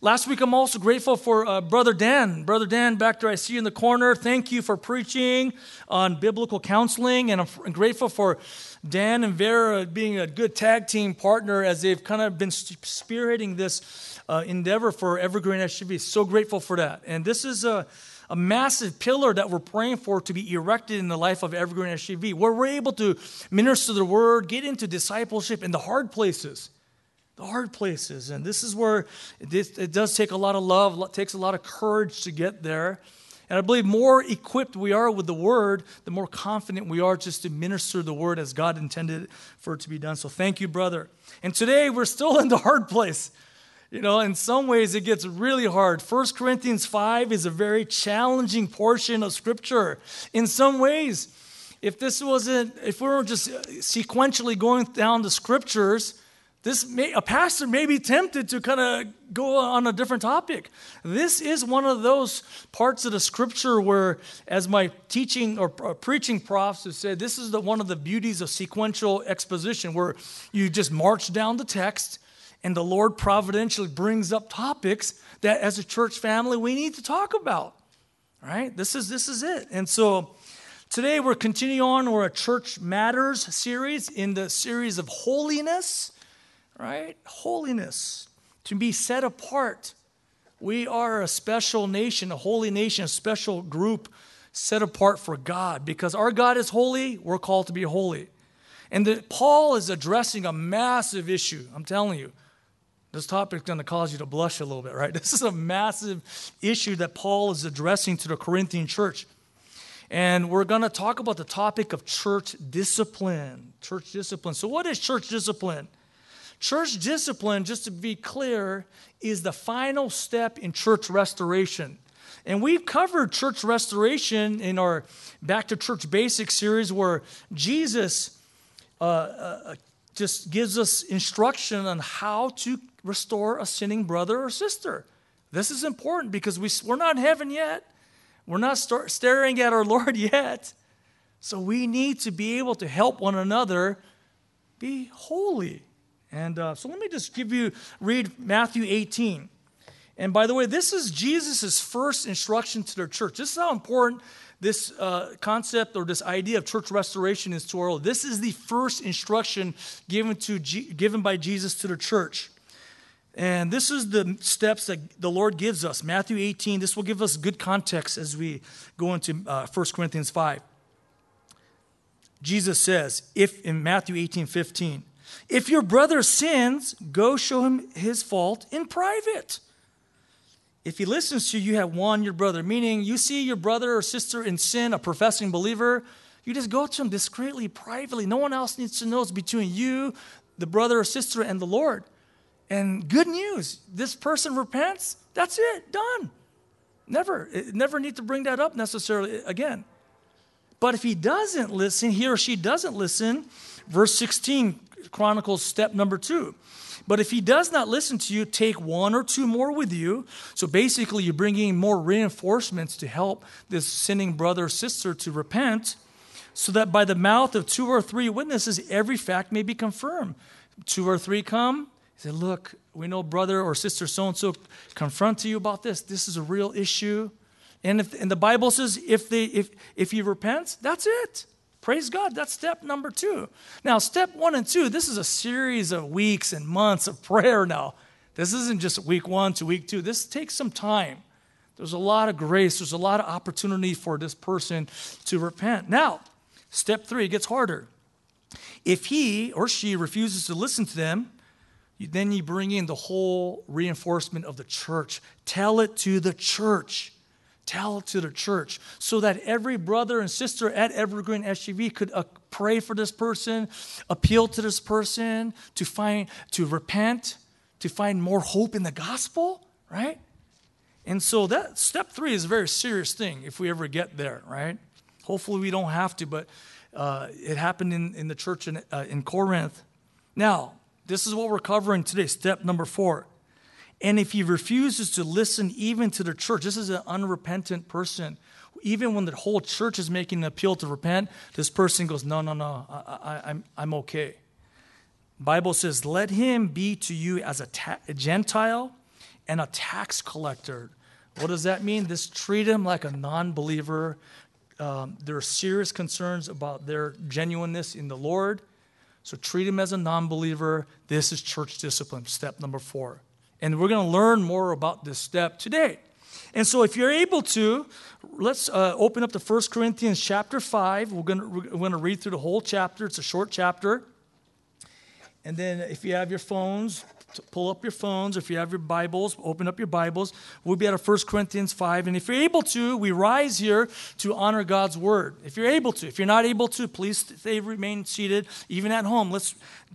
Last week, I'm also grateful for uh, Brother Dan. Brother Dan, back there, I see you in the corner. Thank you for preaching on biblical counseling. And I'm, I'm grateful for Dan and Vera being a good tag team partner as they've kind of been spearheading this uh, endeavor for Evergreen SGV. So grateful for that. And this is a, a massive pillar that we're praying for to be erected in the life of Evergreen SGV, where we're able to minister the word, get into discipleship in the hard places the hard places. And this is where it, does take a lot of love, it takes a lot of courage to get there. And I believe more equipped we are with the word, the more confident we are just to minister the word as God intended for it to be done. So thank you, brother. And today we're still in the hard place. You know, in some ways it gets really hard. 1 Corinthians 5 is a very challenging portion of scripture. In some ways, if this wasn't, if we weren't just sequentially going down the scriptures, this may, a pastor may be tempted to kind of go on a different topic. This is one of those parts of the scripture where, as my teaching or preaching profs have said, this is the, one of the beauties of sequential exposition, where you just march down the text and the Lord providentially brings up topics that, as a church family, we need to talk about. Right? This is this is it. And so. Today we're continuing on our Church Matters series in the series of holiness right? Holiness, to be set apart. We are a special nation, a holy nation, a special group set apart for God because our God is holy, we're called to be holy. And the, Paul is addressing a massive issue. I'm telling you, this topic is going to cause you to blush a little bit, right? This is a massive issue that Paul is addressing to the Corinthian church. And we're going to talk about the topic of church discipline. Church discipline. So, what is church discipline? Church discipline, just to be clear, is the final step in church restoration. And we've covered church restoration in our Back to Church Basics series where Jesus uh, uh, just gives us instruction on how to restore a sinning brother or sister. This is important because we, we're not in heaven yet. We're not start, staring at our Lord yet. So we need to be able to help one another be holy. And uh, so let me just give you, read Matthew 18. And by the way, this is Jesus' first instruction to their church. This is how important this uh, concept or this idea of church restoration is to our world. This is the first instruction given, to G- given by Jesus to the church. And this is the steps that the Lord gives us. Matthew 18, this will give us good context as we go into uh, 1 Corinthians 5. Jesus says, if in Matthew 18, 15, if your brother sins, go show him his fault in private. If he listens to you, you have won your brother. Meaning, you see your brother or sister in sin, a professing believer, you just go to him discreetly, privately. No one else needs to know. It's between you, the brother or sister, and the Lord. And good news this person repents, that's it, done. Never, never need to bring that up necessarily again. But if he doesn't listen, he or she doesn't listen, verse 16 chronicles step number two. But if he does not listen to you, take one or two more with you. So basically, you're bringing more reinforcements to help this sinning brother or sister to repent, so that by the mouth of two or three witnesses, every fact may be confirmed. Two or three come, say, Look, we know brother or sister so and so confront to you about this. This is a real issue. And, if, and the Bible says if, they, if, if he repents, that's it. Praise God. That's step number two. Now, step one and two, this is a series of weeks and months of prayer now. This isn't just week one to week two. This takes some time. There's a lot of grace, there's a lot of opportunity for this person to repent. Now, step three gets harder. If he or she refuses to listen to them, then you bring in the whole reinforcement of the church. Tell it to the church tell to the church so that every brother and sister at Evergreen SGV could uh, pray for this person, appeal to this person to find to repent, to find more hope in the gospel, right? And so that step 3 is a very serious thing if we ever get there, right? Hopefully we don't have to, but uh, it happened in, in the church in, uh, in Corinth. Now, this is what we're covering today, step number 4 and if he refuses to listen even to the church, this is an unrepentant person. Even when the whole church is making an appeal to repent, this person goes, No, no, no, I, am I'm, I'm okay. Bible says, Let him be to you as a, ta- a Gentile and a tax collector. What does that mean? This treat him like a non believer. Um, there are serious concerns about their genuineness in the Lord. So treat him as a non believer. This is church discipline, step number four. And we're going to learn more about this step today. And so, if you're able to, let's uh, open up to 1 Corinthians chapter 5. We're going we're going to read through the whole chapter. It's a short chapter. And then, if you have your phones, pull up your phones. If you have your Bibles, open up your Bibles. We'll be at 1 Corinthians 5. And if you're able to, we rise here to honor God's word. If you're able to. If you're not able to, please stay, remain seated, even at home. Let's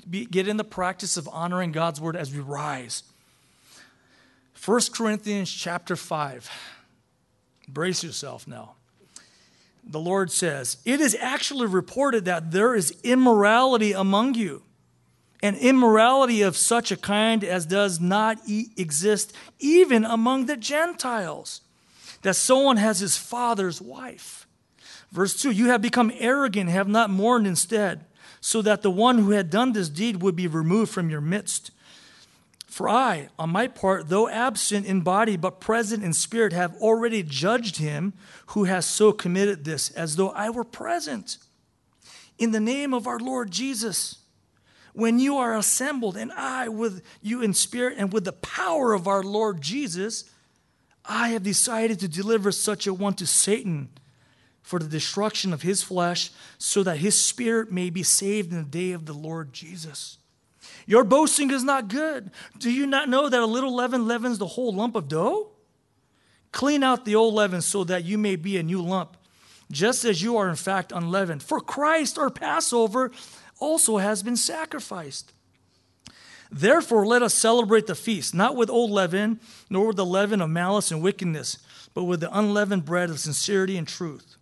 be, get in the practice of honoring God's word as we rise. 1 Corinthians chapter 5. Brace yourself now. The Lord says, It is actually reported that there is immorality among you an immorality of such a kind as does not e- exist even among the Gentiles, that someone has his father's wife. Verse 2 You have become arrogant, have not mourned instead, so that the one who had done this deed would be removed from your midst. For I, on my part, though absent in body but present in spirit, have already judged him who has so committed this, as though I were present. In the name of our Lord Jesus when you are assembled, and I with you in spirit and with the power of our Lord Jesus, I have decided to deliver such a one to Satan for the destruction of his flesh, so that his spirit may be saved in the day of the Lord Jesus. Your boasting is not good. Do you not know that a little leaven leavens the whole lump of dough? Clean out the old leaven so that you may be a new lump, just as you are in fact unleavened. For Christ, our Passover, also has been sacrificed. Therefore, let us celebrate the feast, not with old leaven, nor with the leaven of malice and wickedness, but with the unleavened bread of sincerity and truth.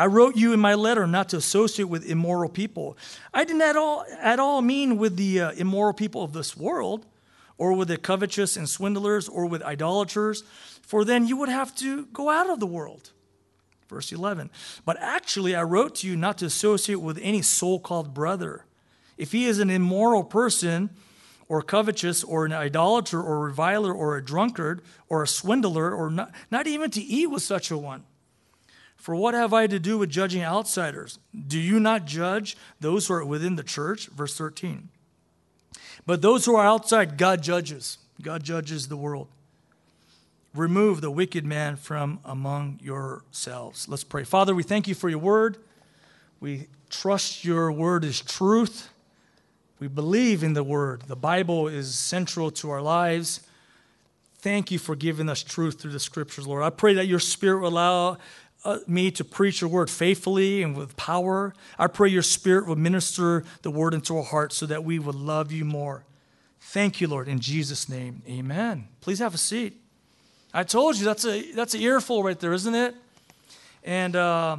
I wrote you in my letter not to associate with immoral people. I did not at all, at all mean with the uh, immoral people of this world, or with the covetous and swindlers, or with idolaters, for then you would have to go out of the world. Verse 11. But actually, I wrote to you not to associate with any so called brother. If he is an immoral person, or covetous, or an idolater, or a reviler, or a drunkard, or a swindler, or not, not even to eat with such a one. For what have I to do with judging outsiders? Do you not judge those who are within the church? Verse 13. But those who are outside, God judges. God judges the world. Remove the wicked man from among yourselves. Let's pray. Father, we thank you for your word. We trust your word is truth. We believe in the word. The Bible is central to our lives. Thank you for giving us truth through the scriptures, Lord. I pray that your spirit will allow uh, me to preach your word faithfully and with power. I pray your spirit will minister the word into our hearts so that we would love you more. Thank you, Lord. In Jesus' name, amen. Please have a seat. I told you that's a that's an earful right there, isn't it? And uh,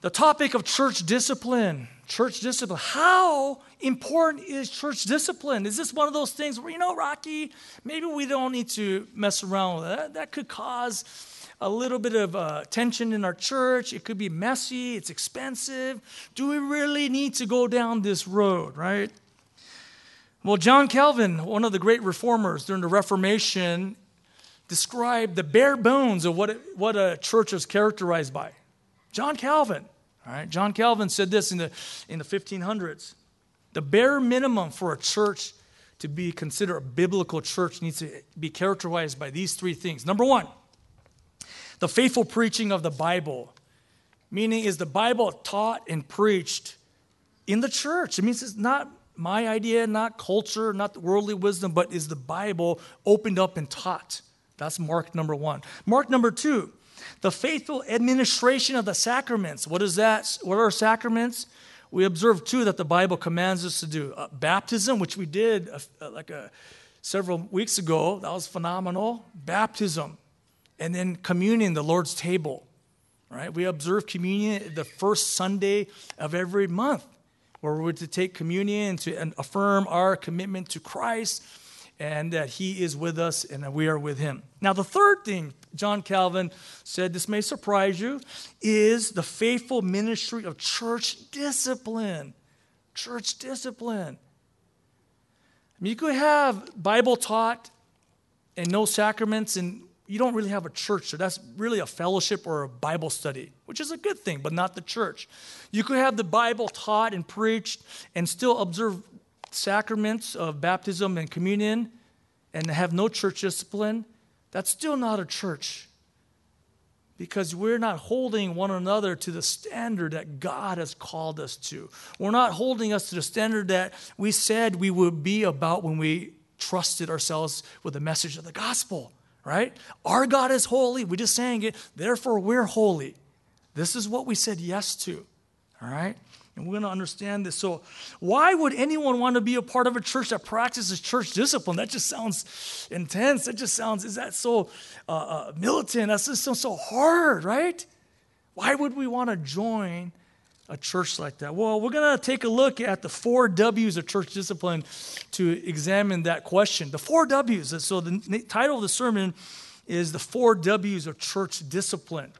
the topic of church discipline, church discipline. How important is church discipline? Is this one of those things where you know, Rocky, maybe we don't need to mess around with that? That could cause a little bit of uh, tension in our church. It could be messy. It's expensive. Do we really need to go down this road, right? Well, John Calvin, one of the great reformers during the Reformation, described the bare bones of what, it, what a church is characterized by. John Calvin, all right, John Calvin said this in the, in the 1500s. The bare minimum for a church to be considered a biblical church needs to be characterized by these three things. Number one, the faithful preaching of the Bible, meaning is the Bible taught and preached in the church. It means it's not my idea, not culture, not worldly wisdom, but is the Bible opened up and taught. That's mark number one. Mark number two, the faithful administration of the sacraments. What is that? What are sacraments? We observe too that the Bible commands us to do uh, baptism, which we did uh, uh, like a, several weeks ago. That was phenomenal. Baptism, and then communion, the Lord's table. Right? We observe communion the first Sunday of every month, where we're to take communion to affirm our commitment to Christ and that he is with us and that we are with him. Now, the third thing John Calvin said, this may surprise you, is the faithful ministry of church discipline. Church discipline. I mean, you could have Bible taught and no sacraments, and you don't really have a church. So that's really a fellowship or a Bible study, which is a good thing, but not the church. You could have the Bible taught and preached and still observe sacraments of baptism and communion and have no church discipline. That's still not a church because we're not holding one another to the standard that God has called us to. We're not holding us to the standard that we said we would be about when we trusted ourselves with the message of the gospel, right? Our God is holy. We just saying it, therefore we're holy. This is what we said yes to, all right? And we're going to understand this. So, why would anyone want to be a part of a church that practices church discipline? That just sounds intense. That just sounds, is that so uh, uh, militant? That just sounds so hard, right? Why would we want to join a church like that? Well, we're going to take a look at the four W's of church discipline to examine that question. The four W's. So, the title of the sermon is The Four W's of Church Discipline.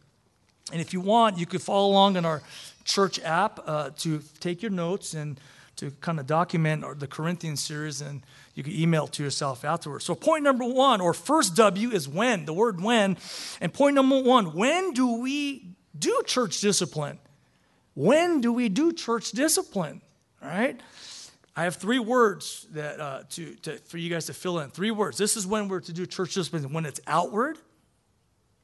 And if you want, you could follow along in our church app uh, to take your notes and to kind of document the Corinthian series, and you can email it to yourself afterwards. So, point number one, or first W, is when, the word when. And point number one, when do we do church discipline? When do we do church discipline? All right? I have three words that, uh, to, to, for you guys to fill in. Three words. This is when we're to do church discipline when it's outward.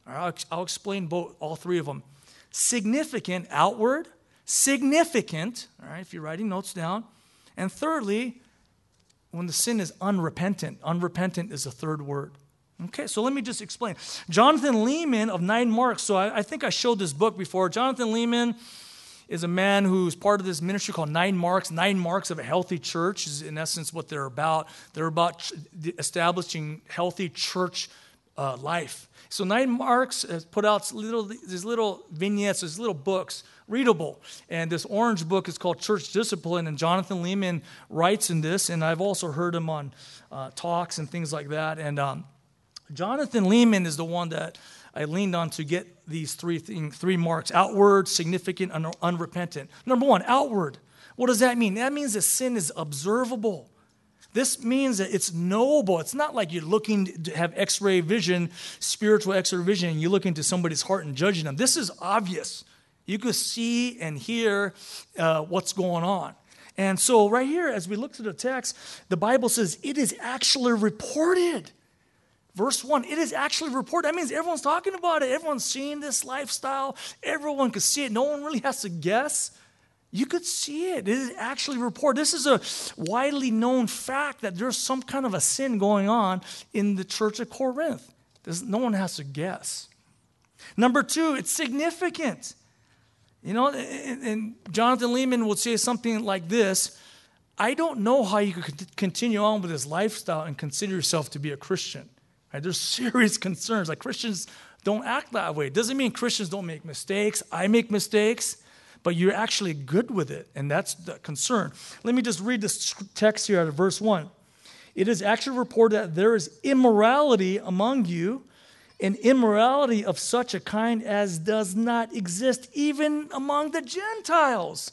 I'll, I'll explain both, all three of them. Significant, outward, significant, all right, if you're writing notes down. And thirdly, when the sin is unrepentant. Unrepentant is the third word. Okay, so let me just explain. Jonathan Leeman of Nine Marks, so I, I, think I showed this book before. Jonathan Leeman is a man who's part of this ministry called Nine Marks. Nine Marks of a Healthy Church is, in essence, what they're about. They're about establishing healthy church uh, life. So Nine Marks has put out little, these little vignettes, these little books readable. And this orange book is called Church Discipline, and Jonathan Leeman writes in this, and I've also heard him on uh, talks and things like that. And um, Jonathan Leeman is the one that I leaned on to get these three things, three marks outward, significant, and unrepentant. Number one, outward. What does that mean? That means that sin is observable. This means that it's knowable. It's not like you're looking to have x ray vision, spiritual x ray vision, and you look into somebody's heart and judging them. This is obvious. You could see and hear uh, what's going on. And so, right here, as we look to the text, the Bible says it is actually reported. Verse 1, it is actually reported. That means everyone's talking about it. Everyone's seeing this lifestyle. Everyone could see it. No one really has to guess. You could see it. It is actually reported. This is a widely known fact that there's some kind of a sin going on in the church of Corinth. No one has to guess. Number two, it's significant. You know, and, Jonathan Leeman would say something like this I don't know how you could continue on with this lifestyle and consider yourself to be a Christian. Right? There's serious concerns. Like Christians don't act that way. It doesn't mean Christians don't make mistakes. I make mistakes, but you're actually good with it, and that's the concern. Let me just read this text here out of verse 1. It is actually reported that there is immorality among you an immorality of such a kind as does not exist even among the Gentiles.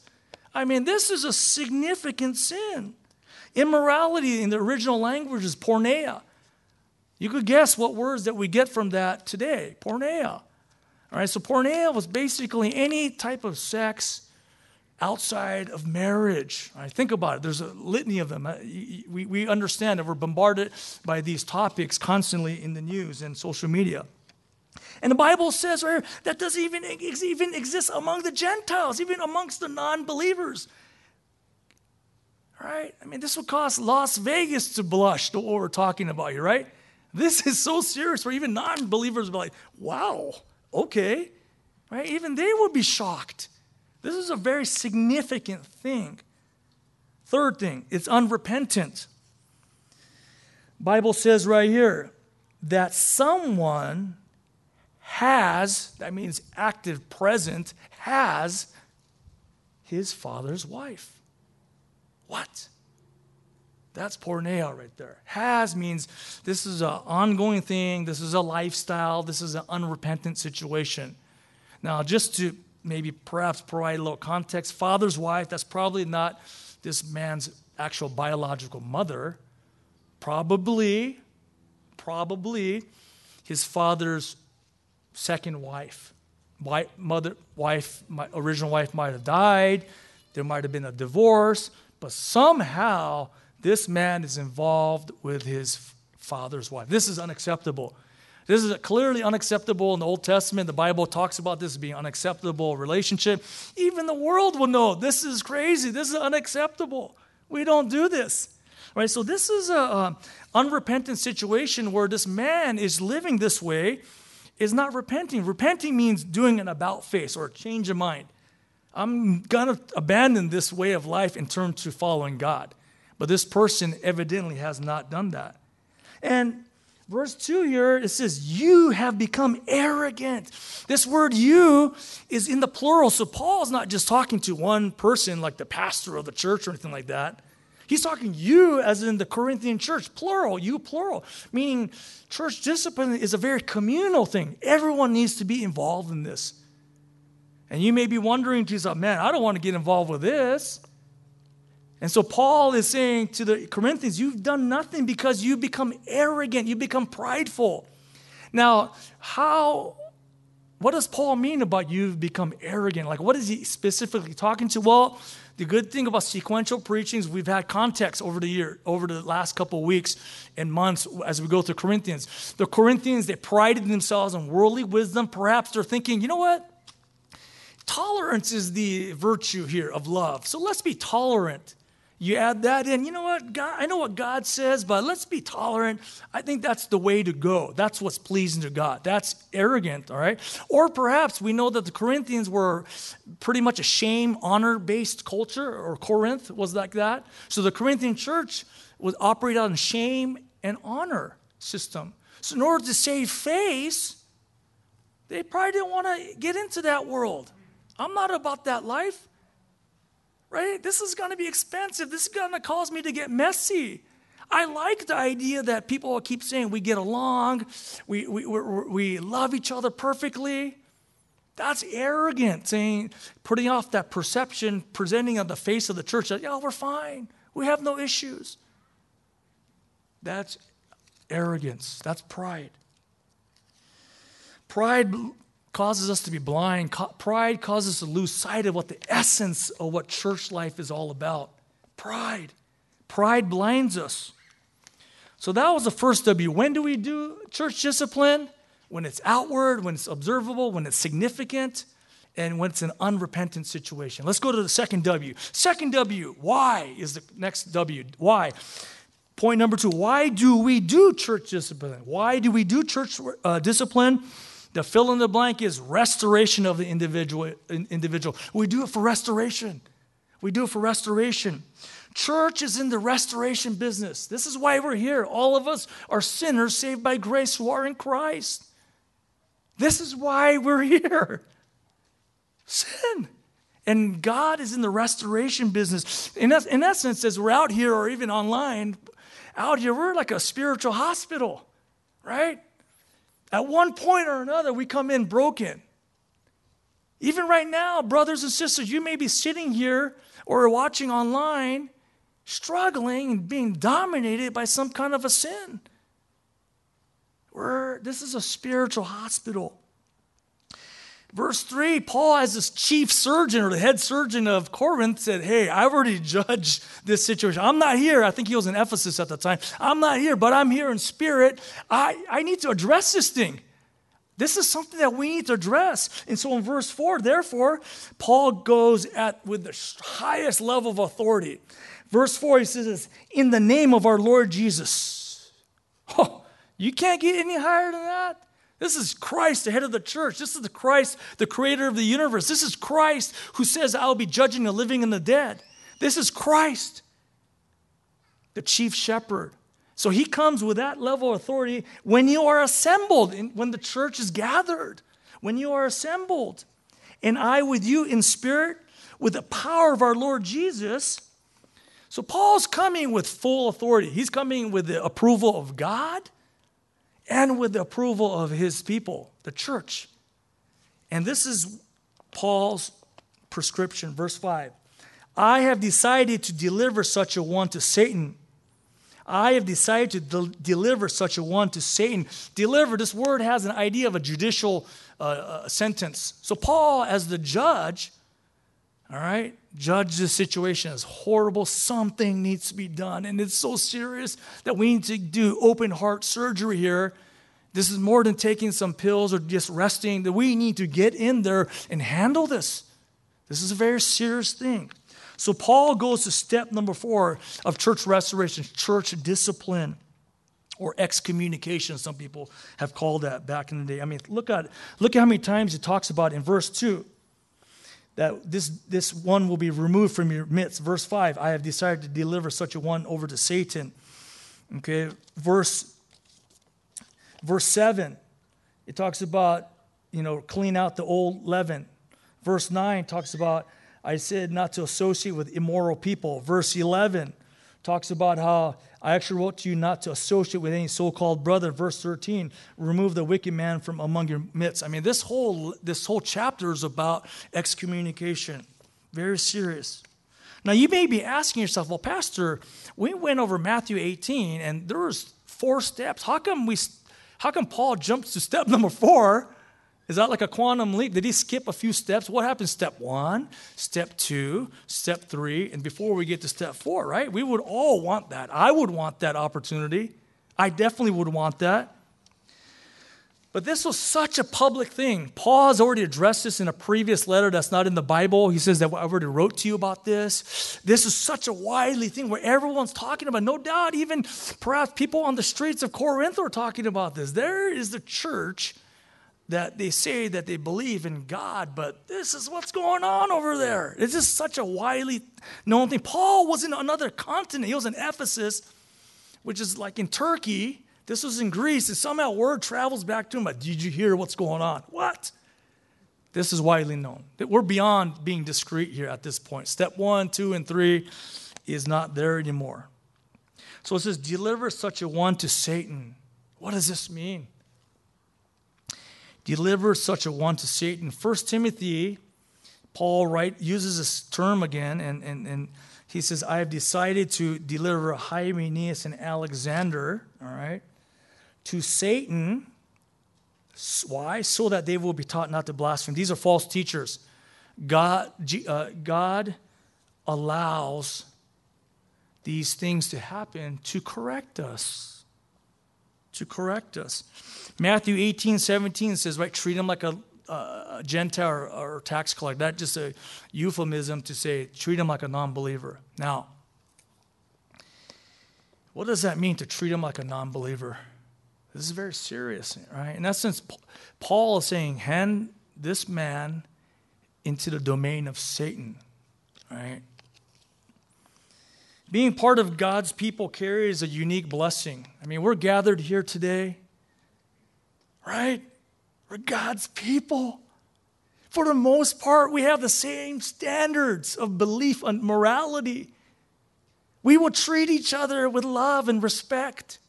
I mean, this is a significant sin. Immorality in the original language is porneia. You could guess what words that we get from that today porneia. All right, so porneia was basically any type of sex outside of marriage. Right? Think about it. There's a litany of them. Uh, we, we understand that we're bombarded by these topics constantly in the news and social media. And the Bible says right here, that doesn't even, even exist among the Gentiles, even amongst the non believers. Right? I mean, this would cause Las Vegas to blush to what we're talking about here, right? This is so serious where even non believers to be like, wow, okay. Right? Even they would be shocked. This is a very significant thing. Third thing, it's unrepentant. Bible says right here that someone has, that means active present, has his father's wife. What? That's porneia right there. Has means this is an ongoing thing, this is a lifestyle, this is an unrepentant situation. Now, just to maybe perhaps provide a little context. Father's wife, that's probably not this man's actual biological mother. Probably, probably his father's second wife. mother, wife, my original wife might have died. There might have been a divorce, but somehow this man is involved with his father's wife. This is unacceptable. This is clearly unacceptable in the Old Testament. The Bible talks about this being unacceptable relationship. Even the world will know this is crazy. This is unacceptable. We don't do this. Right? So this is a, unrepentant situation where this man is living this way, is not repenting. Repenting means doing an about face or a change of mind. I'm going to abandon this way of life and turn to following God. But this person evidently has not done that. And verse 2 here, it says, You have become arrogant. This word you is in the plural. So Paul's not just talking to one person like the pastor of the church or anything like that. He's talking you as in the Corinthian church, plural, you plural, meaning church discipline is a very communal thing. Everyone needs to be involved in this. And you may be wondering to yourself, man, I don't want to get involved with this. And so Paul is saying to the Corinthians, you've done nothing because you've become arrogant, You've become prideful. Now, how what does Paul mean about you've become arrogant? Like what is he specifically talking to? Well, the good thing about sequential preachings, we've had context over the year, over the last couple of weeks and months as we go through Corinthians. The Corinthians, they prided themselves on worldly wisdom. Perhaps they're thinking, you know what? Tolerance is the virtue here of love. So let's be tolerant. You add that in, you know what? God, I know what God says, but let's be tolerant. I think that's the way to go. That's what's pleasing to God. That's arrogant, all right? Or perhaps we know that the Corinthians were pretty much a shame, honor based culture, or Corinth was like that. So the Corinthian church was operated on shame and honor system. So in order to save face, they probably didn't want to get into that world. I'm not about that life right? This is going to be expensive. This is going to cause me to get messy. I like the idea that people keep saying we get along, we, we, we love each other perfectly. That's arrogant, saying, putting off that perception, presenting on the face of the church that, yeah, we're fine. We have no issues. That's arrogance. That's pride. Pride causes us to be blind. Pride causes us to lose sight of what the essence of what church life is all about. Pride. Pride blinds us. So that was the first W. When do we do church discipline? When it's outward, when it's observable, when it's significant, and when it's an unrepentant situation. Let's go to the second W. Second W, why is the next W. Why? Point number two, why do we do church discipline? Why do we do church uh, discipline? The fill in the blank is restoration of the individual, individual. We do it for restoration. We do it for restoration. Church is in the restoration business. This is why we're here. All of us are sinners saved by grace who are in Christ. This is why we're here. Sin. And God is in the restoration business. In, in essence, as we're out here or even online, out here, we're like a spiritual hospital, right? At one point or another, we come in broken. Even right now, brothers and sisters, you may be sitting here or watching online, struggling and being dominated by some kind of a sin. We're, this is a spiritual hospital. Verse 3, Paul, as this chief surgeon or the head surgeon of Corinth, said, Hey, I've already judged this situation. I'm not here. I think he was in Ephesus at the time. I'm not here, but I'm here in spirit. I, I need to address this thing. This is something that we need to address. And so in verse 4, therefore, Paul goes at with the highest level of authority. Verse 4, he says, In the name of our Lord Jesus. Oh, you can't get any higher than that. This is Christ, the head of the church. This is the Christ, the creator of the universe. This is Christ who says, I'll be judging the living and the dead. This is Christ, the chief shepherd. So he comes with that level of authority when you are assembled, when the church is gathered, when you are assembled. And I with you in spirit, with the power of our Lord Jesus. So Paul's coming with full authority. He's coming with the approval of God and with the approval of his people, the church. And this is Paul's prescription, verse 5. I have decided to deliver such a one to Satan. I have decided to de- deliver such a one to Satan. Deliver, this word has an idea of a judicial uh, uh, sentence. So, Paul, as the judge, all right, judge the situation as horrible. Something needs to be done. And it's so serious that we need to do open heart surgery here. This is more than taking some pills or just resting, that we need to get in there and handle this. This is a very serious thing. So Paul goes to step number four of church restoration, church discipline, or excommunication. Some people have called that back in the day. I mean, look at look at how many times it talks about in verse two that this this one will be removed from your midst. Verse five, I have decided to deliver such a one over to Satan. Okay, verse verse seven, it talks about you know clean out the old leaven. Verse nine talks about I said not to associate with immoral people. Verse 11 talks about how I actually wrote to you not to associate with any so called brother. Verse 13, remove the wicked man from among your midst. I mean, this whole, this whole chapter is about excommunication. Very serious. Now, you may be asking yourself, well, Pastor, we went over Matthew 18 and there was four steps. How come, we, how come Paul jumps to step number four? Is that like a quantum leap? Did he skip a few steps? What happened step one, step two, step three, and before we get to step four, right? We would all want that. I would want that opportunity. I definitely would want that. But this was such a public thing. Paul has already addressed this in a previous letter that's not in the Bible. He says that I already wrote to you about this. This is such a widely thing where everyone's talking about. No doubt, even perhaps people on the streets of Corinth are talking about this. There is the church that they say that they believe in God, but this is what's going on over there. It's just such a widely known thing. Paul was in another continent. He was in Ephesus, which is like in Turkey. This was in Greece, and somehow word travels back to him. But did you hear what's going on? What? This is widely known. We're beyond being discreet here at this point. Step one, two, and three is not there anymore. So it says, deliver such a one to Satan. What does this mean? Deliver such a one to Satan. First Timothy, Paul right, uses this term again, and, and, and he says, I have decided to deliver Hymenaeus and Alexander, all right, to Satan. Why? So that they will be taught not to blaspheme. These are false teachers. God, uh, God allows these things to happen to correct us. To correct us. Matthew 18, 17 says, right, treat him like a, a Gentile or, or tax collector. That's just a euphemism to say treat him like a non believer. Now, what does that mean to treat him like a non believer? This is very serious, right? In essence, Paul is saying, hand this man into the domain of Satan, right? Being part of God's people carries a unique blessing. I mean, we're gathered here today right? We're God's people. For the most part, we have the same standards of belief and morality. We will treat each other with love and respect.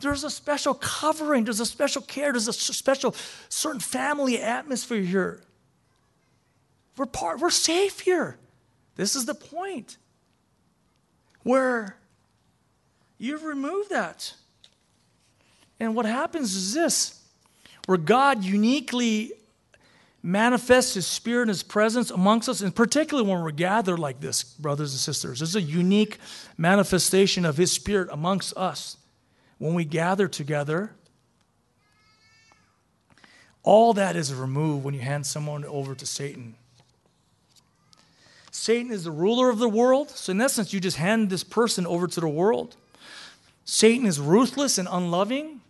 There's a special covering, there's a special care, there's a special certain family atmosphere here. We're part, we're safe here. This is the point where you've removed that. And what happens is this where God uniquely manifests his spirit and his presence amongst us, and particularly when we're gathered like this, brothers and sisters. This is a unique manifestation of his spirit amongst us. When we gather together, all that is removed when you hand someone over to Satan. Satan is the ruler of the world, so in essence, you just hand this person over to the world. Satan is ruthless and unloving.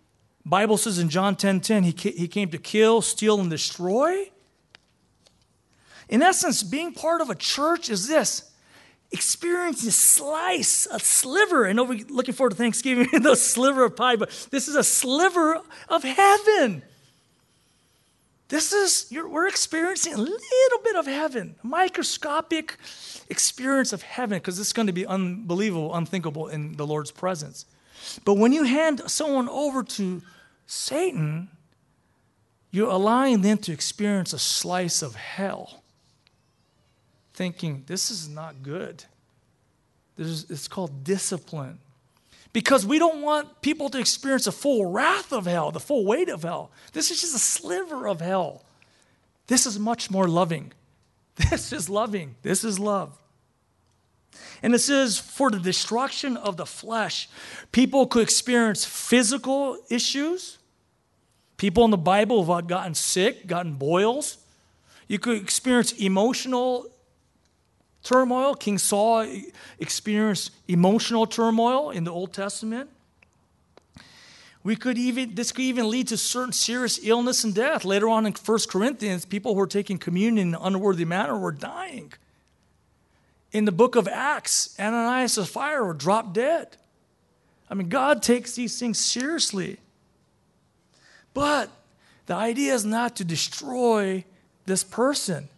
Bible says in John 10:10 10, 10, he, he came to kill, steal and destroy. In essence, being part of a church is this experiencing a slice, a sliver, and over looking forward to Thanksgiving, the sliver of pie, but this is a sliver of heaven. This is, we're experiencing a little bit of heaven, microscopic experience of heaven, because it's going to be unbelievable, unthinkable in the Lord's presence. But when you hand someone over to Satan, you're allowing them to experience a slice of hell, thinking, this is not good. There's, it's called discipline. because we don't want people to experience the full wrath of hell, the full weight of hell. This is just a sliver of hell. This is much more loving. This is loving. This is love. And it says, for the destruction of the flesh, people could experience physical issues. People in the Bible have gotten sick, gotten boils. You could experience emotional turmoil. King Saul experienced emotional turmoil in the Old Testament. We could even this could even lead to certain serious illness and death. Later on in 1 Corinthians, people who were taking communion in an unworthy manner were dying. In the book of Acts, Ananias and Sapphira were dropped dead. I mean, God takes these things seriously. But the idea is not to destroy this person.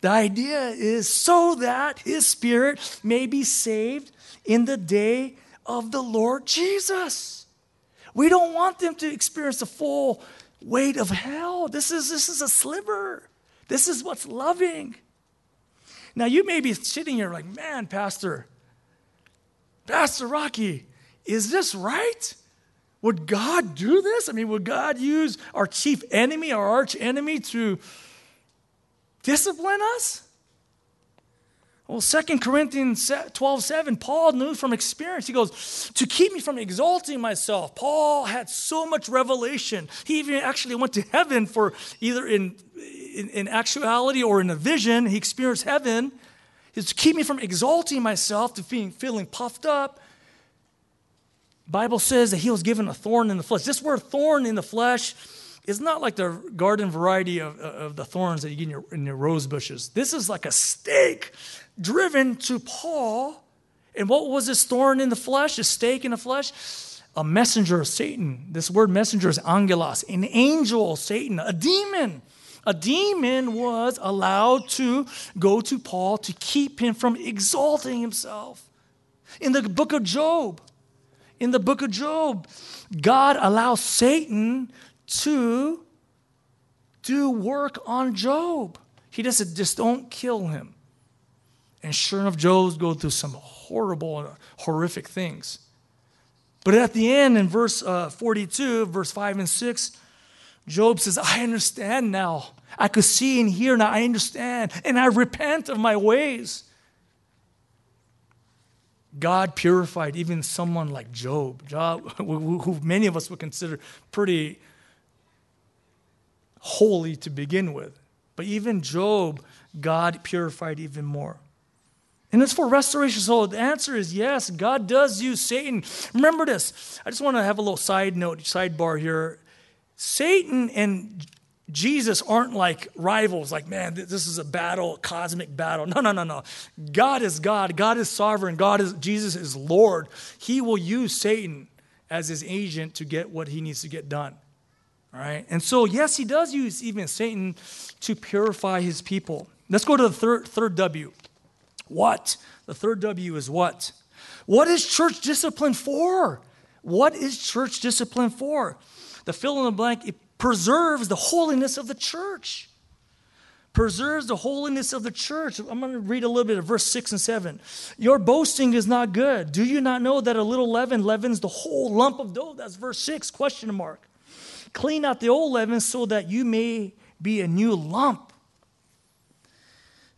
The idea is so that his spirit may be saved in the day of the Lord Jesus. We don't want them to experience the full weight of hell. This is, this is a sliver. This is what's loving. Now, you may be sitting here like, man, Pastor, Pastor Rocky, is this right? Would God do this? I mean, would God use our chief enemy, our arch enemy, to discipline us? Well, 2 Corinthians 12 7, Paul knew from experience. He goes, To keep me from exalting myself. Paul had so much revelation. He even actually went to heaven for either in, in, in actuality or in a vision. He experienced heaven. Is to keep me from exalting myself, to being feeling puffed up. Bible says that he was given a thorn in the flesh. This word thorn in the flesh is not like the garden variety of, uh, of the thorns that you get in your, in your rose bushes. This is like a stake driven to Paul. And what was this thorn in the flesh, a stake in the flesh? A messenger of Satan. This word messenger is angelos, an angel, Satan, a demon. A demon was allowed to go to Paul to keep him from exalting himself. In the book of Job, in the book of Job, God allows Satan to do work on Job. He doesn't just don't kill him. And sure enough, Job goes through some horrible, horrific things. But at the end, in verse uh, 42, verse 5 and 6, Job says, I understand now. I could see and hear now. I understand. And I repent of my ways. God purified even someone like Job, Job who, many of us would consider pretty holy to begin with. But even Job, God purified even more. And it's for restoration. So the answer is yes, God does use Satan. Remember this. I just want to have a little side note, sidebar here. Satan and Jesus aren't like rivals, like, man, this is a battle, cosmic battle. No, no, no, no. God is God. God is sovereign. God is, Jesus is Lord. He will use Satan as his agent to get what he needs to get done. All right? And so, yes, he does use even Satan to purify his people. Let's go to the third, third W. What? The third W is what? What is church discipline for? What is church discipline for? The fill in the blank, it preserves the holiness of the church. Preserves the holiness of the church. I'm going to read a little bit of verse 6 and 7. Your boasting is not good. Do you not know that a little leaven leavens the whole lump of dough? That's verse 6, question mark. Clean out the old leaven so that you may be a new lump.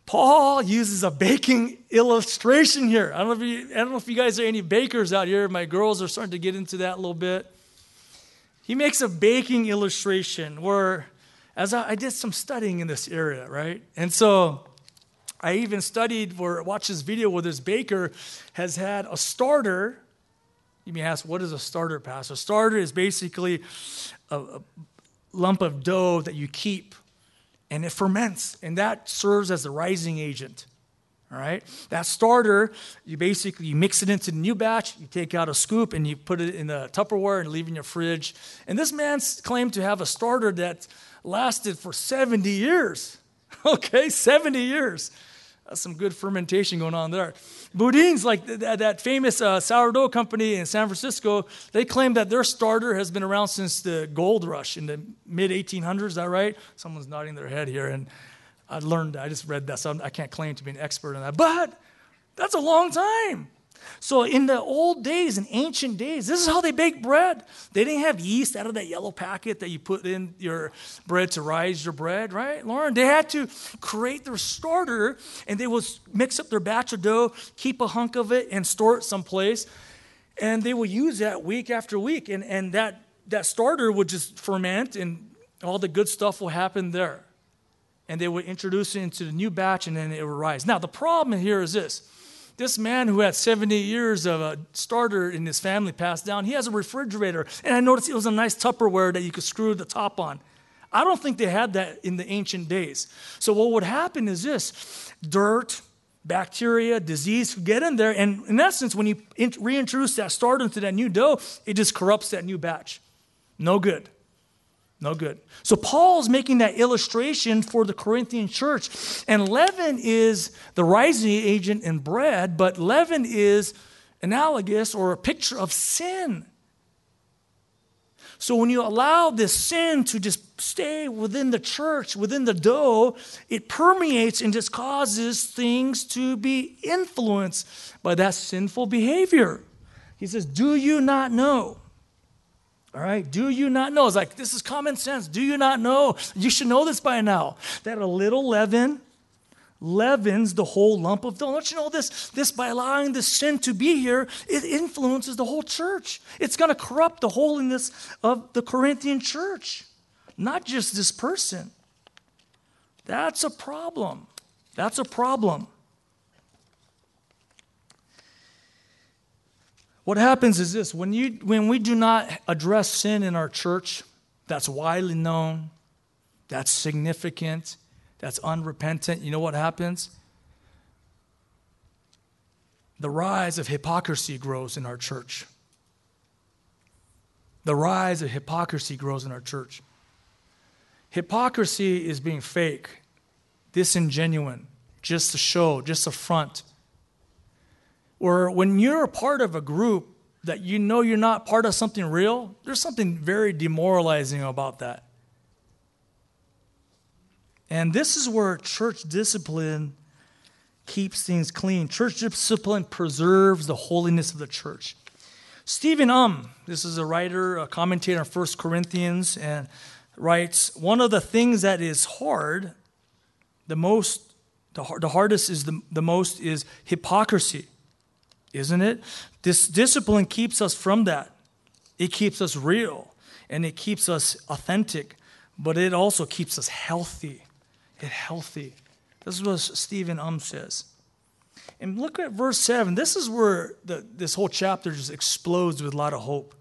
Paul uses a baking illustration here. I don't, know if you, I don't know if you guys are any bakers out here. My girls are starting to get into that a little bit. He makes a baking illustration where, as I, I did some studying in this area, right? And so I even studied or watched this video where this baker has had a starter you may ask, what is a starter pass? A starter is basically a, a lump of dough that you keep and it ferments, and that serves as the rising agent. All right, that starter, you basically you mix it into the new batch. You take out a scoop and you put it in the Tupperware and leave it in your fridge. And this man claimed to have a starter that lasted for 70 years. Okay, 70 years. That's some good fermentation going on there. Boudin's, like that, that famous uh, sourdough company in San Francisco, they claim that their starter has been around since the gold rush in the mid 1800s. Is that right? Someone's nodding their head here, and I learned, I just read that, so I can't claim to be an expert on that. But that's a long time. So, in the old days, in ancient days, this is how they baked bread. They didn't have yeast out of that yellow packet that you put in your bread to rise your bread, right, Lauren? They had to create their starter and they would mix up their batch of dough, keep a hunk of it, and store it someplace. And they would use that week after week. And, and that, that starter would just ferment and all the good stuff will happen there. And they would introduce it into the new batch and then it would rise. Now, the problem here is this this man who had 70 years of a starter in his family passed down, he has a refrigerator. And I noticed it was a nice Tupperware that you could screw the top on. I don't think they had that in the ancient days. So what would happen is this dirt, bacteria, disease get in there. And in essence, when you reintroduce that starter into that new dough, it just corrupts that new batch. No good. No good. So Paul's making that illustration for the Corinthian church. And leaven is the rising agent in bread, but leaven is analogous or a picture of sin. So when you allow this sin to just stay within the church, within the dough, it permeates and just causes things to be influenced by that sinful behavior. He says, Do you not know? All right, do you not know? It's like, this is common sense. Do you not know? You should know this by now that a little leaven leavens the whole lump of dough. Don't you know this? This, by allowing this sin to be here, it influences the whole church. It's going to corrupt the holiness of the Corinthian church, not just this person. That's a problem. That's a problem. What happens is this when, you, when we do not address sin in our church, that's widely known, that's significant, that's unrepentant, you know what happens? The rise of hypocrisy grows in our church. The rise of hypocrisy grows in our church. Hypocrisy is being fake, disingenuine, just a show, just a front. Or when you're a part of a group that you know you're not part of something real, there's something very demoralizing about that. And this is where church discipline keeps things clean. Church discipline preserves the holiness of the church. Stephen Um, this is a writer, a commentator on 1 Corinthians, and writes One of the things that is hard, the most, the, the hardest is the, the most, is hypocrisy isn't it? This discipline keeps us from that. It keeps us real and it keeps us authentic, but it also keeps us healthy. It healthy. This is what Stephen Um says. And look at verse 7. This is where the, this whole chapter just explodes with a lot of hope.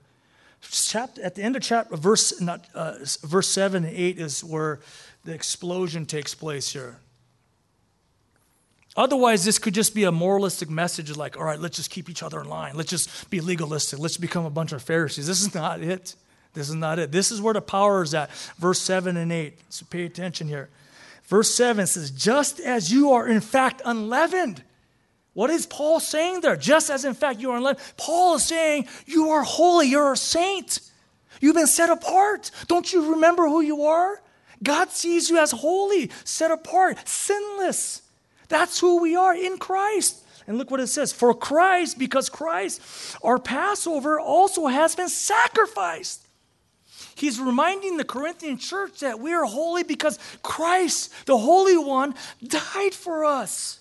Chapter, at the end of chapter, verse, not, uh, verse 7 and 8 is where the explosion takes place here. Otherwise, this could just be a moralistic message like, all right, let's just keep each other in line. Let's just be legalistic. Let's become a bunch of Pharisees. This is not it. This is not it. This is where the power is at. Verse 7 and 8. So pay attention here. Verse 7 says, just as you are in fact unleavened. What is Paul saying there? Just as in fact you are unleavened. Paul is saying, you are holy. You're a saint. You've been set apart. Don't you remember who you are? God sees you as holy, set apart, sinless. That's who we are in Christ. And look what it says For Christ, because Christ, our Passover, also has been sacrificed. He's reminding the Corinthian church that we are holy because Christ, the Holy One, died for us.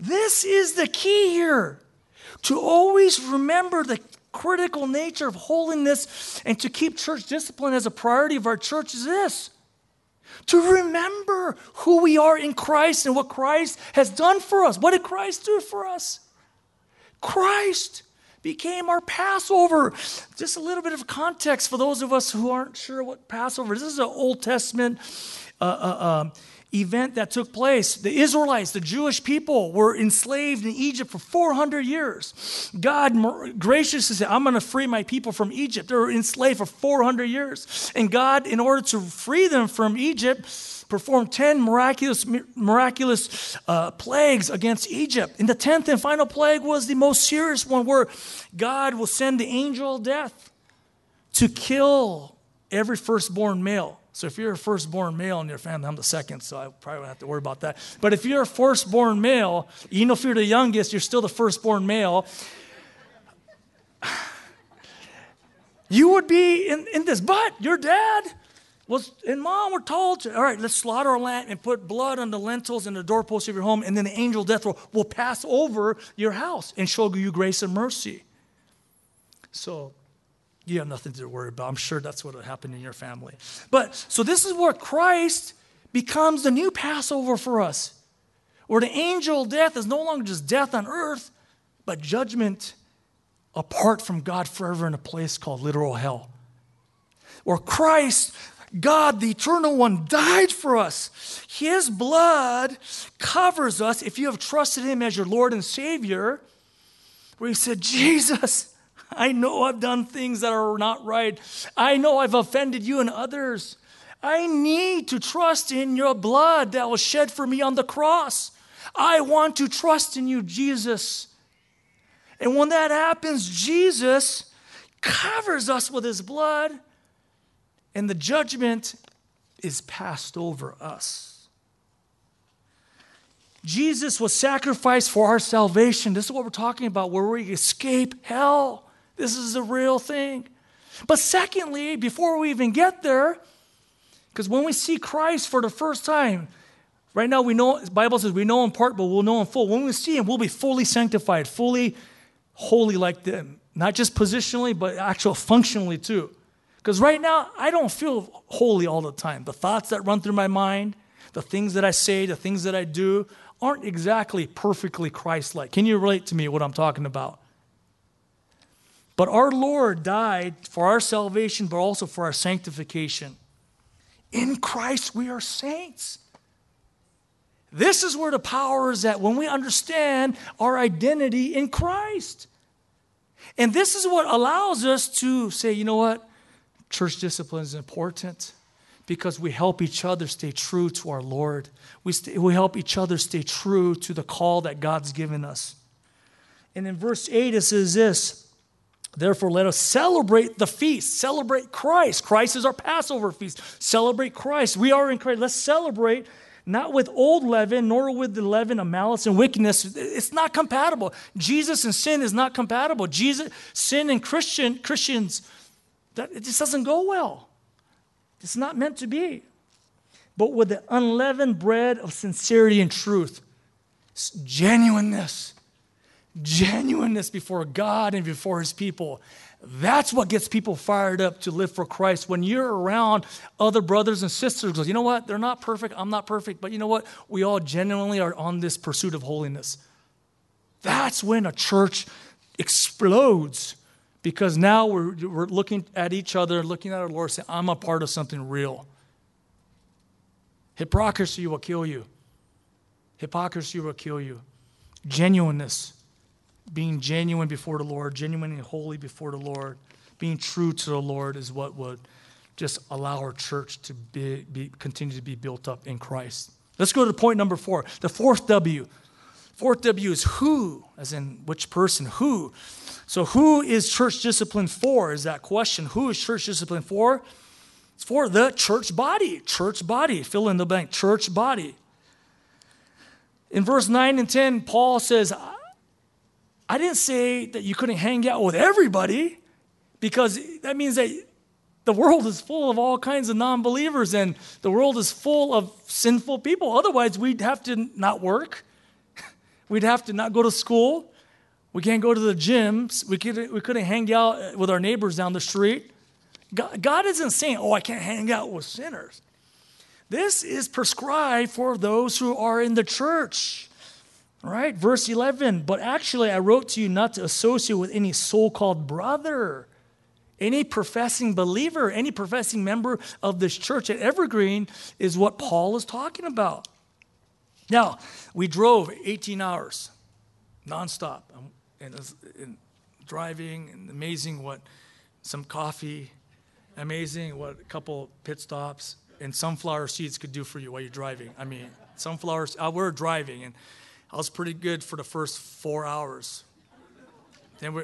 This is the key here to always remember the critical nature of holiness and to keep church discipline as a priority of our church is this to remember who we are in Christ and what Christ has done for us. What did Christ do for us? Christ became our Passover. Just a little bit of context for those of us who aren't sure what Passover is. This is an Old Testament uh, uh, um, event that took place. The Israelites, the Jewish people, were enslaved in Egypt for 400 years. God graciously said, I'm going to free my people from Egypt. They were enslaved for 400 years. And God, in order to free them from Egypt, performed 10 miraculous, miraculous uh, plagues against Egypt. And the 10th and final plague was the most serious one, where God will send the angel of death to kill every firstborn male So if you're a firstborn male in your family, I'm the second, so I probably don't have to worry about that. But if you're a firstborn male, even if you're the youngest, you're still the firstborn male. You would be in, in this, but your dad was and mom were told, all right, let's slaughter a lamb and put blood on the lintels and the doorposts of your home, and then the angel of death will, will pass over your house and show you grace and mercy. So you have nothing to worry about. I'm sure that's what happened in your family. But so this is where Christ becomes the new Passover for us, where the angel death is no longer just death on earth, but judgment apart from God forever in a place called literal hell. Where Christ, God, the eternal one, died for us. His blood covers us if you have trusted Him as your Lord and Savior. Where He said, Jesus, I know I've done things that are not right. I know I've offended you and others. I need to trust in your blood that was shed for me on the cross. I want to trust in you, Jesus. And when that happens, Jesus covers us with his blood, and the judgment is passed over us. Jesus was sacrificed for our salvation. This is what we're talking about, where we escape hell. This is the real thing. But secondly, before we even get there, because when we see Christ for the first time, right now we know, Bible says we know in part, but we'll know in full. When we see him, we'll be fully sanctified, fully holy like them. Not just positionally, but actual functionally too. Because right now, I don't feel holy all the time. The thoughts that run through my mind, the things that I say, the things that I do aren't exactly perfectly Christ like. Can you relate to me what I'm talking about? But our Lord died for our salvation, but also for our sanctification. In Christ, we are saints. This is where the power is at when we understand our identity in Christ. And this is what allows us to say, you know what? Church discipline is important because we help each other stay true to our Lord. We, stay, we help each other stay true to the call that God's given us. And in verse 8, it says this Therefore, let us celebrate the feast, celebrate Christ. Christ is our Passover feast. Celebrate Christ. We are in Christ. Let's celebrate not with old leaven, nor with the leaven of malice and wickedness. It's not compatible. Jesus and sin is not compatible. Jesus, sin and Christian Christians, that it just doesn't go well. It's not meant to be. But with the unleavened bread of sincerity and truth, genuineness genuineness before God and before his people. That's what gets people fired up to live for Christ. When you're around other brothers and sisters, you know what? They're not perfect. I'm not perfect. But you know what? We all genuinely are on this pursuit of holiness. That's when a church explodes because now we're, we're looking at each other, looking at our Lord, saying, I'm a part of something real. Hypocrisy will kill you. Hypocrisy will kill you. Genuineness being genuine before the Lord, genuine and holy before the Lord, being true to the Lord is what would just allow our church to be, be, continue to be built up in Christ. Let's go to point number four. The fourth W. Fourth W is who, as in which person, who. So, who is church discipline for? Is that question. Who is church discipline for? It's for the church body. Church body. Fill in the blank. Church body. In verse 9 and 10, Paul says, I didn't say that you couldn't hang out with everybody because that means that the world is full of all kinds of non believers and the world is full of sinful people. Otherwise, we'd have to not work, we'd have to not go to school, we can't go to the gyms, we, could, we couldn't hang out with our neighbors down the street. God, God isn't saying, oh, I can't hang out with sinners. This is prescribed for those who are in the church. Right? Verse 11, but actually I wrote to you not to associate with any so called brother, any professing believer, any professing member of this church at Evergreen is what Paul is talking about. Now, we drove 18 hours nonstop and, and driving, and amazing what some coffee, amazing what a couple pit stops and sunflower seeds could do for you while you're driving. I mean, sunflowers, uh, we're driving and I was pretty good for the first four hours. Then we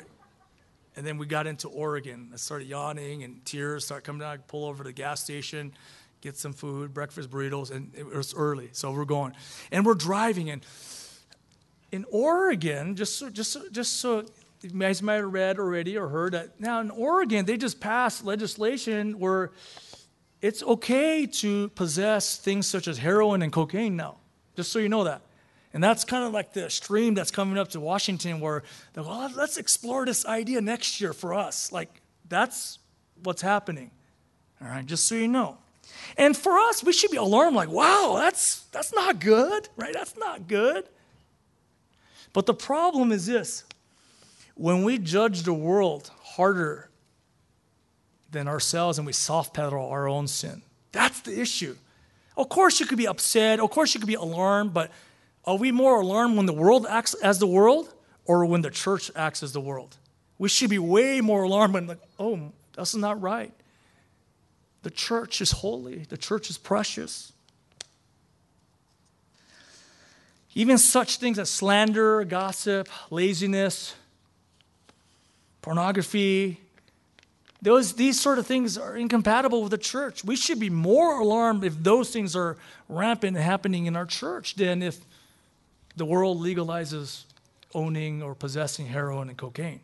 and then we got into Oregon. I started yawning and tears started coming down. I pull over to the gas station, get some food, breakfast burritos, and it was early, so we're going. And we're driving, and in Oregon, just so, just so, just so you guys might have read already or heard that now in Oregon, they just passed legislation where it's okay to possess things such as heroin and cocaine now, just so you know that. And that's kind of like the stream that's coming up to Washington where, well, oh, let's explore this idea next year for us. Like, that's what's happening. All right, just so you know. And for us, we should be alarmed, like, wow, that's, that's not good, right? That's not good. But the problem is this when we judge the world harder than ourselves and we soft pedal our own sin, that's the issue. Of course, you could be upset. Of course, you could be alarmed, but are we more alarmed when the world acts as the world or when the church acts as the world? We should be way more alarmed when, like, oh, that's not right. The church is holy, the church is precious. Even such things as slander, gossip, laziness, pornography, those, these sort of things are incompatible with the church. We should be more alarmed if those things are rampant happening in our church than if the world legalizes owning or possessing heroin and cocaine.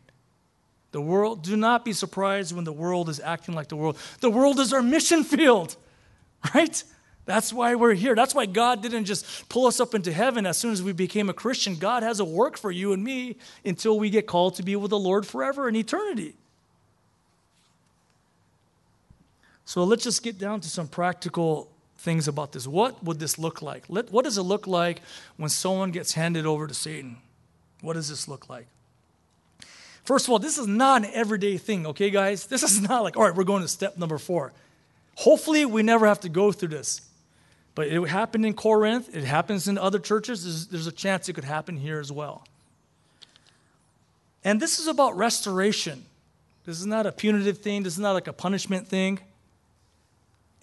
The world, do not be surprised when the world is acting like the world. The world is our mission field, right? That's why we're here. That's why God didn't just pull us up into heaven as soon as we became a Christian. God has a work for you and me until we get called to be with the Lord forever in eternity. So let's just get down to some practical things about this. What would this look like? What does it look like when someone gets handed over to Satan? What does this look like? First of all, this is not an everyday thing, okay, guys? This is not like, all right, we're going to step number four. Hopefully, we never have to go through this. But it happened in Corinth, it happens in other churches. There's, there's a chance it could happen here as well. And this is about restoration. This is not a punitive thing, this is not like a punishment thing.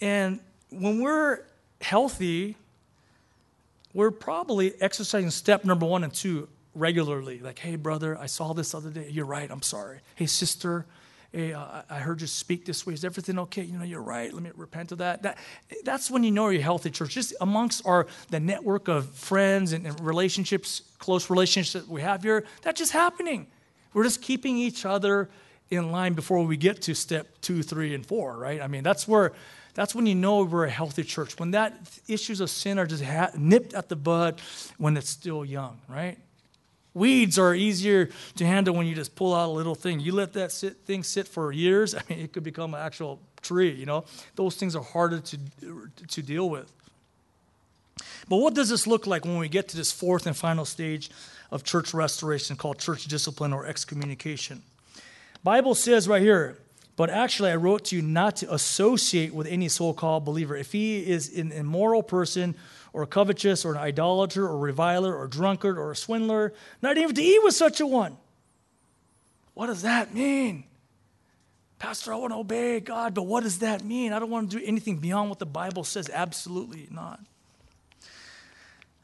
And when we're healthy, we're probably exercising step number one and two regularly. Like, hey, brother, I saw this other day. You're right. I'm sorry. Hey, sister, hey, uh, I heard you speak this way. Is everything okay? You know, you're right. Let me repent of that. that that's when you know you're healthy, church. Just amongst our the network of friends and, and relationships, close relationships that we have here, that's just happening. We're just keeping each other in line before we get to step two, three, and four, right? I mean, that's where that's when you know we're a healthy church. When that issues of sin are just ha- nipped at the bud when it's still young, right? Weeds are easier to handle when you just pull out a little thing. You let that sit, thing sit for years, I mean, it could become an actual tree, you know? Those things are harder to, to deal with. But what does this look like when we get to this fourth and final stage of church restoration called church discipline or excommunication? Bible says right here, but actually I wrote to you not to associate with any so-called believer. If he is an immoral person or covetous or an idolater or reviler or drunkard or a swindler, not even to eat with such a one. What does that mean? Pastor, I want to obey God, but what does that mean? I don't want to do anything beyond what the Bible says. Absolutely not.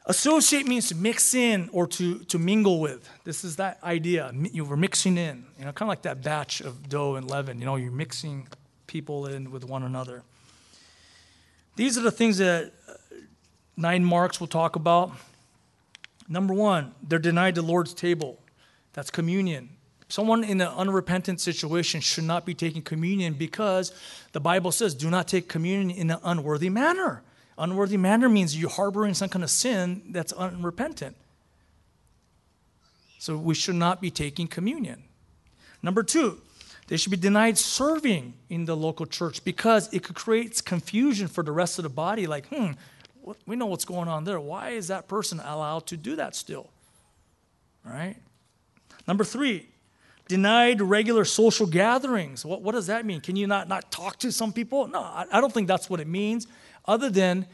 Associate means to mix in or to, to mingle with. This is that idea. You were mixing in, you know, kind of like that batch of dough and leaven. You know, you're mixing people in with one another. These are the things that uh, nine marks we'll talk about. Number one, they're denied the Lord's table. That's communion. Someone in an unrepentant situation should not be taking communion because the Bible says, do not take communion in an unworthy manner. Unworthy manner means you're harboring some kind of sin that's unrepentant. So we should not be taking communion. Number two, they should be denied serving in the local church because it could create confusion for the rest of the body. Like, hmm, we know what's going on there. Why is that person allowed to do that still? All right? Number three, denied regular social gatherings. What, what does that mean? Can you not, not talk to some people? No, I, I don't think that's what it means, other than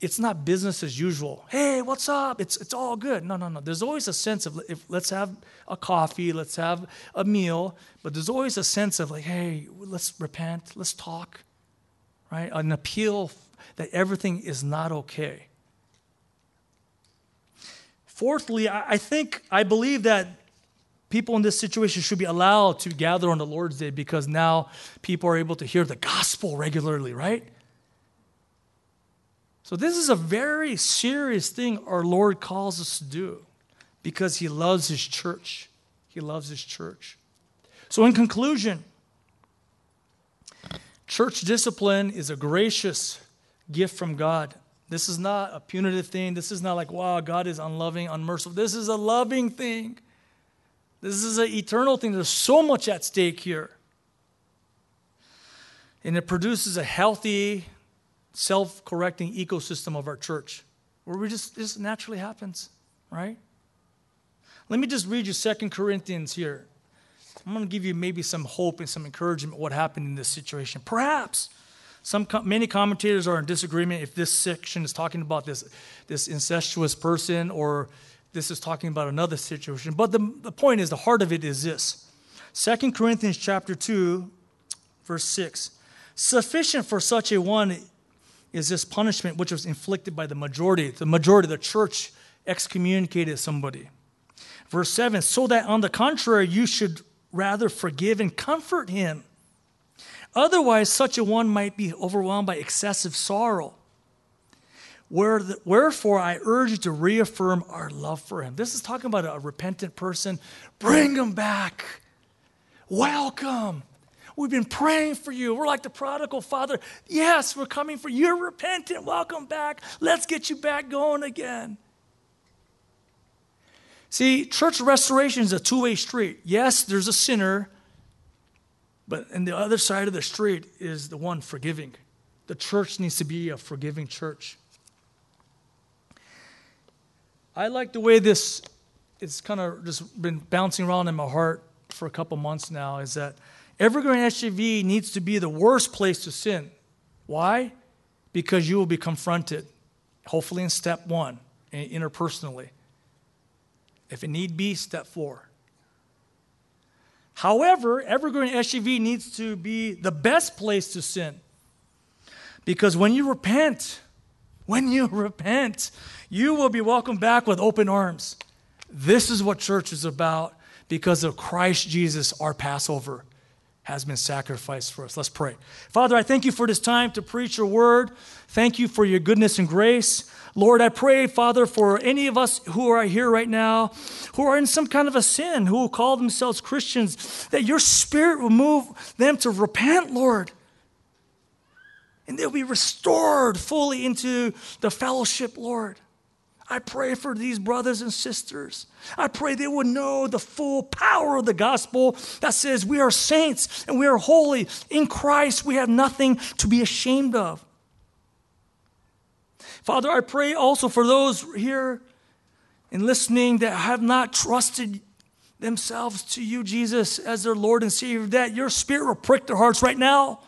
it's not business as usual. Hey, what's up? It's, it's all good. No, no, no. There's always a sense of if, let's have a coffee, let's have a meal, but there's always a sense of like, hey, let's repent, let's talk, right? An appeal that everything is not okay. Fourthly, I think, I believe that people in this situation should be allowed to gather on the Lord's Day because now people are able to hear the gospel regularly, right? So, this is a very serious thing our Lord calls us to do because He loves His church. He loves His church. So, in conclusion, church discipline is a gracious gift from God. This is not a punitive thing. This is not like, wow, God is unloving, unmerciful. This is a loving thing. This is an eternal thing. There's so much at stake here. And it produces a healthy, self correcting ecosystem of our church where we just, this naturally happens, right? Let me just read you Second Corinthians here. I'm going to give you maybe some hope and some encouragement what happened in this situation. Perhaps some many commentators are in disagreement if this section is talking about this, this incestuous person or this is talking about another situation. But the, the point is, the heart of it is this. 2 Corinthians chapter 2, verse 6. Sufficient for such a one is this punishment which was inflicted by the majority. The majority, of the church, excommunicated somebody. Verse 7 so that on the contrary, you should rather forgive and comfort him. Otherwise, such a one might be overwhelmed by excessive sorrow. Wherefore, I urge you to reaffirm our love for him. This is talking about a repentant person. Bring him back. Welcome. We've been praying for you. We're like the prodigal father. Yes, we're coming for you. You're repentant. Welcome back. Let's get you back going again. See, church restoration is a two way street. Yes, there's a sinner, but on the other side of the street is the one forgiving. The church needs to be a forgiving church. I like the way this it's kind of just been bouncing around in my heart for a couple months now is that Evergreen SGV needs to be the worst place to sin. Why? Because you will be confronted, hopefully in step one, interpersonally. If it need be, step four. However, Evergreen SGV needs to be the best place to sin. Because when you repent, when you repent, you will be welcomed back with open arms. This is what church is about because of Christ Jesus, our Passover has been sacrificed for us. Let's pray. Father, I thank you for this time to preach your word. Thank you for your goodness and grace. Lord, I pray, Father, for any of us who are here right now, who are in some kind of a sin, who call themselves Christians, that your spirit will move them to repent, Lord. And they'll be restored fully into the fellowship, Lord. I pray for these brothers and sisters. I pray they will know the full power of the gospel that says we are saints and we are holy. In Christ, we have nothing to be ashamed of. Father, I pray also for those here and listening that have not trusted themselves to you, Jesus, as their Lord and Savior, that your Spirit will prick their hearts right now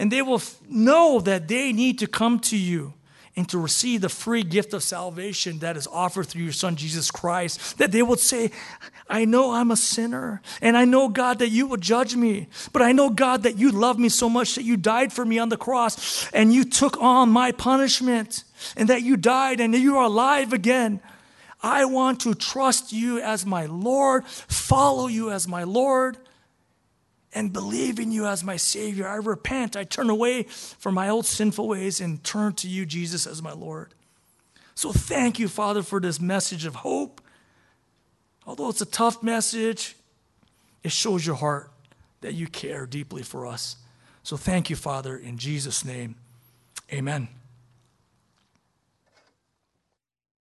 and they will know that they need to come to you and to receive the free gift of salvation that is offered through your Son, Jesus Christ, that they would say, I know I'm a sinner, and I know, God, that you will judge me, but I know, God, that you love me so much that you died for me on the cross, and you took on my punishment, and that you died, and you are alive again. I want to trust you as my Lord, follow you as my Lord and believe in you as my Savior. I repent. I turn away from my old sinful ways and turn to you, Jesus, as my Lord. So thank you, Father, for this message of hope. Although it's a tough message, it shows your heart that you care deeply for us. So thank you, Father, in Jesus' name. Amen.